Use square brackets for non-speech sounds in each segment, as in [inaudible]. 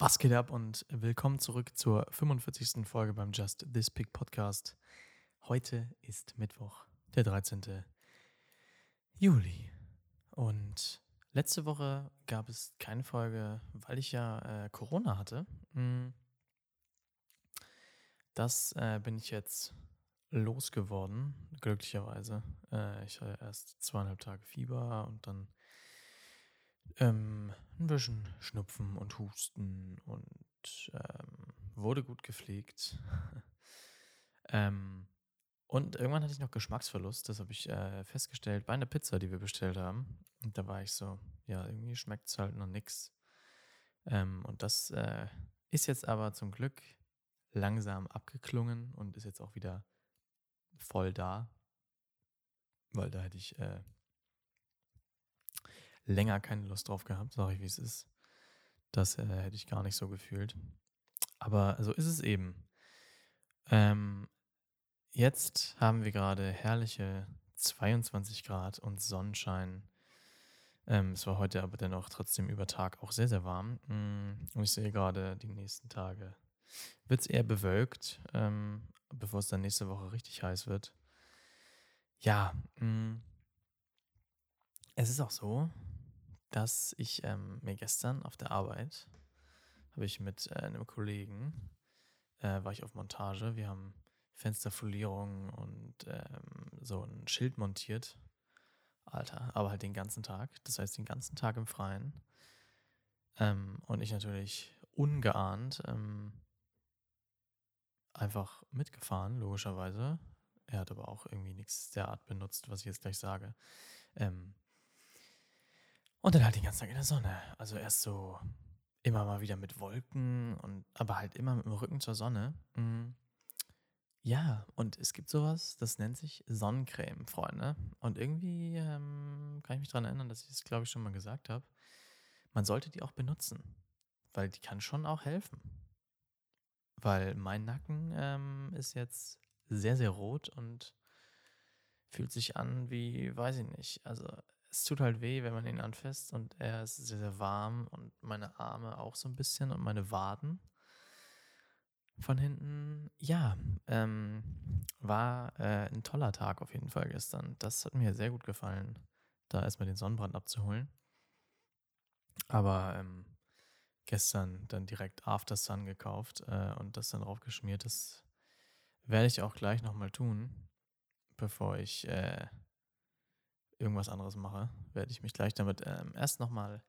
Was geht ab und willkommen zurück zur 45. Folge beim Just This Pick Podcast. Heute ist Mittwoch, der 13. Juli. Und letzte Woche gab es keine Folge, weil ich ja äh, Corona hatte. Hm. Das äh, bin ich jetzt losgeworden, glücklicherweise. Äh, ich hatte erst zweieinhalb Tage Fieber und dann ähm, ein bisschen Schnupfen und Husten und ähm, wurde gut gepflegt. [laughs] ähm, und irgendwann hatte ich noch Geschmacksverlust, das habe ich äh, festgestellt bei einer Pizza, die wir bestellt haben. Und da war ich so, ja, irgendwie schmeckt es halt noch nix. Ähm, und das äh, ist jetzt aber zum Glück langsam abgeklungen und ist jetzt auch wieder voll da. Weil da hätte ich äh, länger keine Lust drauf gehabt, sage ich, wie es ist. Das äh, hätte ich gar nicht so gefühlt. Aber so ist es eben. Ähm, jetzt haben wir gerade herrliche 22 Grad und Sonnenschein. Ähm, es war heute aber dennoch trotzdem über Tag auch sehr, sehr warm. Mm, und ich sehe gerade, die nächsten Tage wird es eher bewölkt, ähm, bevor es dann nächste Woche richtig heiß wird. Ja, mh, mm, es ist auch so, dass ich ähm, mir gestern auf der Arbeit habe ich mit äh, einem Kollegen äh, war ich auf Montage. Wir haben Fensterfolierung und ähm, so ein Schild montiert. Alter, aber halt den ganzen Tag. Das heißt, den ganzen Tag im Freien. Ähm, und ich natürlich ungeahnt ähm, einfach mitgefahren, logischerweise. Er hat aber auch irgendwie nichts der Art benutzt, was ich jetzt gleich sage. Ähm, und dann halt den ganzen Tag in der Sonne. Also erst so immer mal wieder mit Wolken und aber halt immer mit dem Rücken zur Sonne. Mhm. Ja, und es gibt sowas, das nennt sich Sonnencreme, Freunde. Und irgendwie ähm, kann ich mich daran erinnern, dass ich es, glaube ich, schon mal gesagt habe. Man sollte die auch benutzen, weil die kann schon auch helfen. Weil mein Nacken ähm, ist jetzt sehr, sehr rot und fühlt sich an wie, weiß ich nicht. Also es tut halt weh, wenn man ihn anfasst und er ist sehr, sehr warm und meine Arme auch so ein bisschen und meine Waden von hinten. Ja, ähm, war äh, ein toller Tag auf jeden Fall gestern. Das hat mir sehr gut gefallen, da erstmal den Sonnenbrand abzuholen. Aber ähm, gestern dann direkt After Sun gekauft äh, und das dann drauf geschmiert. Das werde ich auch gleich nochmal tun, bevor ich äh, irgendwas anderes mache, werde ich mich gleich damit ähm, erst nochmal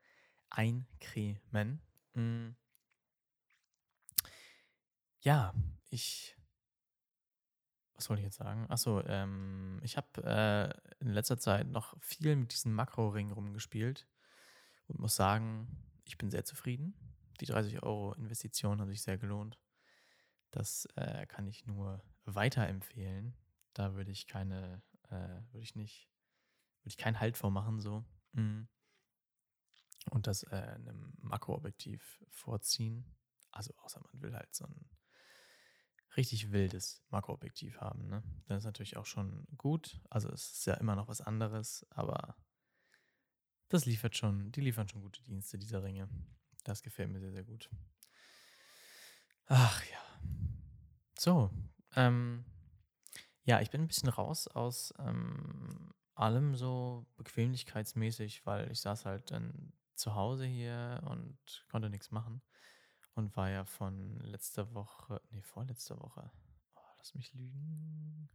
eincremen. Mm. Ja, ich. Was wollte ich jetzt sagen? Achso, ähm, ich habe äh, in letzter Zeit noch viel mit diesen Makro-Ringen rumgespielt und muss sagen, ich bin sehr zufrieden. Die 30 Euro Investition hat sich sehr gelohnt. Das äh, kann ich nur weiterempfehlen. Da würde ich keine, äh, würde ich nicht ich keinen Halt vormachen, so. Mhm. Und das äh, einem Makroobjektiv vorziehen. Also außer man will halt so ein richtig wildes Makroobjektiv haben, ne? Dann ist natürlich auch schon gut. Also es ist ja immer noch was anderes, aber das liefert schon, die liefern schon gute Dienste, diese Ringe. Das gefällt mir sehr, sehr gut. Ach ja. So, ähm, ja, ich bin ein bisschen raus aus ähm, allem so bequemlichkeitsmäßig, weil ich saß halt dann zu Hause hier und konnte nichts machen. Und war ja von letzter Woche, nee, vorletzter Woche. Oh, lass mich lügen.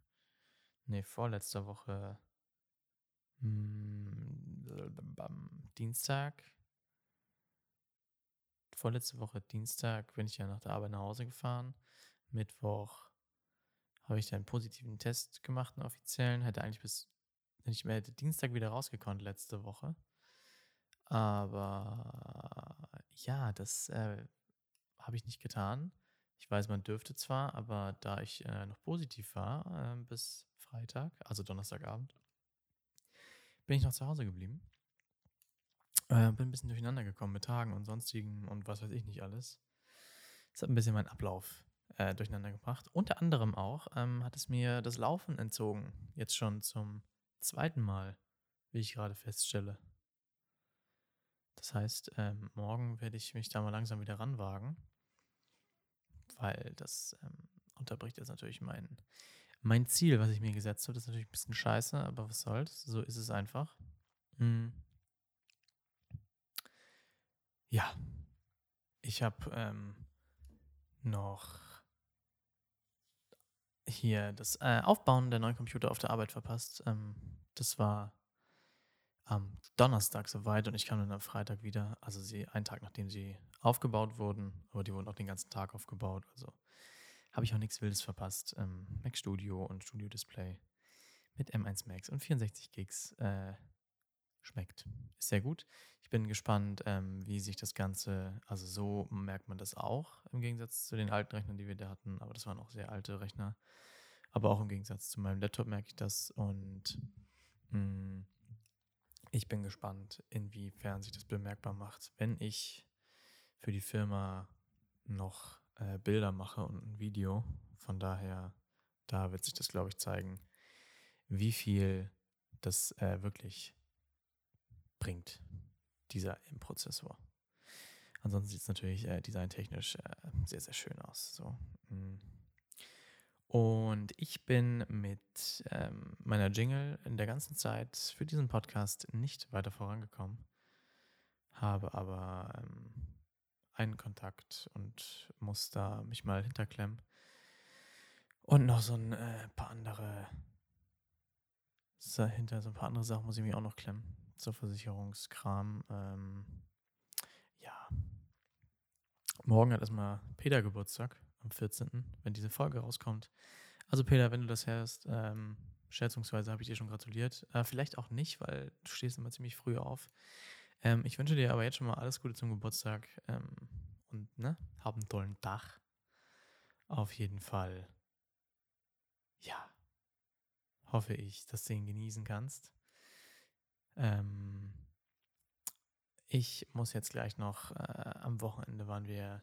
Nee, vorletzter Woche. Hm, Dienstag. Vorletzte Woche Dienstag bin ich ja nach der Arbeit nach Hause gefahren. Mittwoch habe ich dann einen positiven Test gemacht, einen offiziellen. Hätte eigentlich bis ich hätte Dienstag wieder rausgekonnt letzte Woche. Aber ja, das äh, habe ich nicht getan. Ich weiß, man dürfte zwar, aber da ich äh, noch positiv war äh, bis Freitag, also Donnerstagabend, bin ich noch zu Hause geblieben. Äh, bin ein bisschen durcheinander gekommen mit Tagen und sonstigen und was weiß ich nicht alles. Das hat ein bisschen meinen Ablauf äh, durcheinander gebracht. Unter anderem auch ähm, hat es mir das Laufen entzogen. Jetzt schon zum zweiten Mal, wie ich gerade feststelle. Das heißt, ähm, morgen werde ich mich da mal langsam wieder ranwagen, weil das ähm, unterbricht jetzt natürlich mein, mein Ziel, was ich mir gesetzt habe. Das ist natürlich ein bisschen scheiße, aber was soll's. So ist es einfach. Hm. Ja, ich habe ähm, noch hier das äh, Aufbauen der neuen Computer auf der Arbeit verpasst. Ähm, das war am Donnerstag soweit und ich kam dann am Freitag wieder. Also sie einen Tag nachdem sie aufgebaut wurden, aber die wurden auch den ganzen Tag aufgebaut. Also habe ich auch nichts Wildes verpasst. Ähm, Mac Studio und Studio Display mit M1 Max und 64 Gigs äh, schmeckt. Ist sehr gut. Ich bin gespannt, ähm, wie sich das Ganze, also so merkt man das auch im Gegensatz zu den alten Rechnern, die wir da hatten, aber das waren auch sehr alte Rechner. Aber auch im Gegensatz zu meinem Laptop merke ich das und mh, mm, ich bin gespannt, inwiefern sich das bemerkbar macht, wenn ich für die Firma noch äh, Bilder mache und ein Video. Von daher, da wird sich das, glaube ich, zeigen, wie viel das äh, wirklich bringt, dieser M-Prozessor. Ansonsten sieht es natürlich äh, designtechnisch äh, sehr, sehr schön aus. So. Mm. Und ich bin mit ähm, meiner Jingle in der ganzen Zeit für diesen Podcast nicht weiter vorangekommen, habe aber ähm, einen Kontakt und muss da mich mal hinterklemmen. Und noch so ein äh, paar andere, hinter so ein paar andere Sachen muss ich mich auch noch klemmen. Zur Versicherungskram. Ähm, ja. Morgen hat erstmal Peter Geburtstag am 14., wenn diese Folge rauskommt. Also Peter, wenn du das hörst, ähm, schätzungsweise habe ich dir schon gratuliert. Äh, vielleicht auch nicht, weil du stehst immer ziemlich früh auf. Ähm, ich wünsche dir aber jetzt schon mal alles Gute zum Geburtstag ähm, und ne, hab einen tollen Tag. Auf jeden Fall. Ja. Hoffe ich, dass du ihn genießen kannst. Ähm, ich muss jetzt gleich noch, äh, am Wochenende waren wir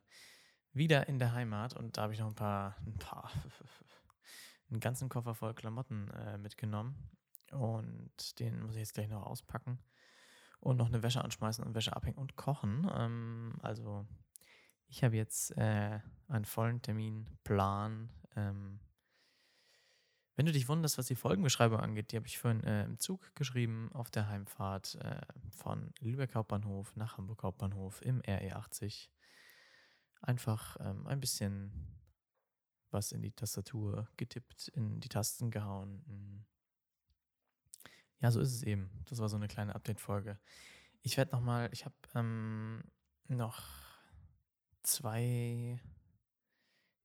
wieder in der Heimat und da habe ich noch ein paar, ein paar, [laughs] einen ganzen Koffer voll Klamotten äh, mitgenommen und den muss ich jetzt gleich noch auspacken und noch eine Wäsche anschmeißen und Wäsche abhängen und kochen. Ähm, also ich habe jetzt äh, einen vollen Terminplan. Ähm, wenn du dich wunderst, was die Folgenbeschreibung angeht, die habe ich vorhin äh, im Zug geschrieben auf der Heimfahrt äh, von Lübeck Hauptbahnhof nach Hamburg Hauptbahnhof im RE80 einfach ähm, ein bisschen was in die Tastatur getippt, in die Tasten gehauen. Ja, so ist es eben. Das war so eine kleine Update-Folge. Ich werde nochmal, ich habe ähm, noch zwei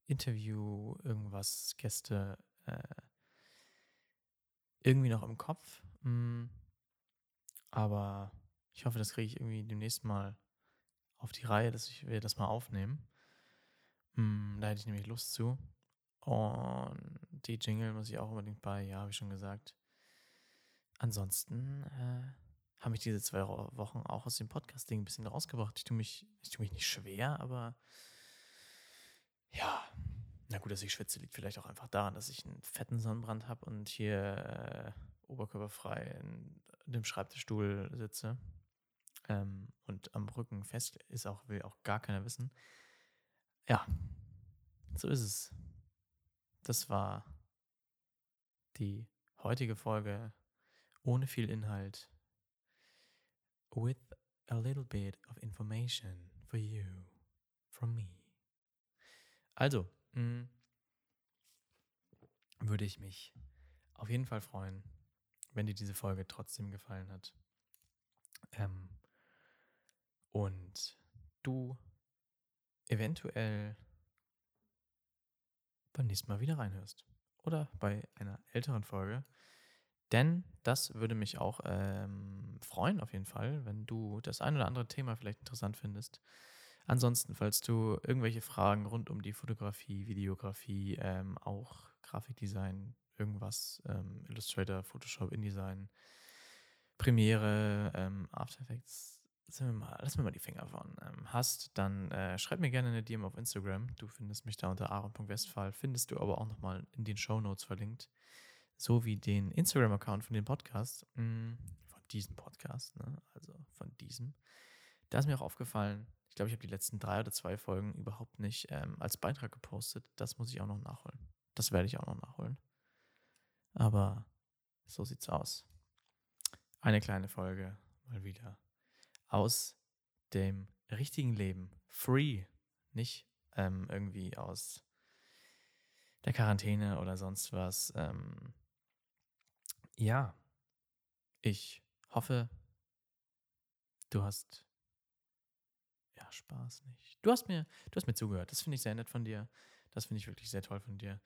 Interview, irgendwas, Gäste äh, irgendwie noch im Kopf. Hm. Aber ich hoffe, das kriege ich irgendwie demnächst mal auf die Reihe, dass ich, wir das mal aufnehmen. Hm, da hätte ich nämlich Lust zu. Und die Jingle muss ich auch unbedingt bei, ja, habe ich schon gesagt. Ansonsten äh, haben mich diese zwei Wochen auch aus dem Podcasting ein bisschen rausgebracht. Ich tue mich, ich tue mich nicht schwer, aber ja, na gut, dass ich schwitze, liegt vielleicht auch einfach daran, dass ich einen fetten Sonnenbrand habe und hier äh, oberkörperfrei in dem Schreibtischstuhl sitze ähm, und am Rücken fest ist, auch will auch gar keiner wissen. Ja, so ist es. Das war die heutige Folge ohne viel Inhalt. With a little bit of information for you from me. Also, mh, würde ich mich auf jeden Fall freuen, wenn dir diese Folge trotzdem gefallen hat. Ähm, und du eventuell beim nächsten Mal wieder reinhörst. Oder bei einer älteren Folge. Denn das würde mich auch ähm, freuen, auf jeden Fall, wenn du das ein oder andere Thema vielleicht interessant findest. Ansonsten, falls du irgendwelche Fragen rund um die Fotografie, Videografie, ähm, auch Grafikdesign, irgendwas, ähm, Illustrator, Photoshop, InDesign, Premiere, ähm, After Effects, wir mal, lass mir mal die Finger von ähm, hast, dann äh, schreib mir gerne eine DM auf Instagram. Du findest mich da unter aaron.westphal, findest du aber auch nochmal in den Show Notes verlinkt. Sowie den Instagram-Account von dem Podcast, mh, mm, von diesem Podcast, ne? also von diesem. Da ist mir auch aufgefallen, ich glaube, ich habe die letzten drei oder zwei Folgen überhaupt nicht ähm, als Beitrag gepostet. Das muss ich auch noch nachholen. Das werde ich auch noch nachholen. Aber so sieht's aus. Eine kleine Folge mal wieder aus dem richtigen Leben. Free. Nicht ähm, irgendwie aus der Quarantäne oder sonst was. Ähm, ja, ich hoffe, du hast ja Spaß nicht. Du hast mir, du hast mir zugehört. Das finde ich sehr nett von dir. Das finde ich wirklich sehr toll von dir.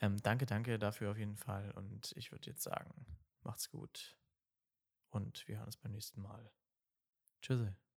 Ähm, danke, danke dafür auf jeden Fall. Und ich würde jetzt sagen, macht's gut. Und wir hören uns beim nächsten Mal. Tschüss.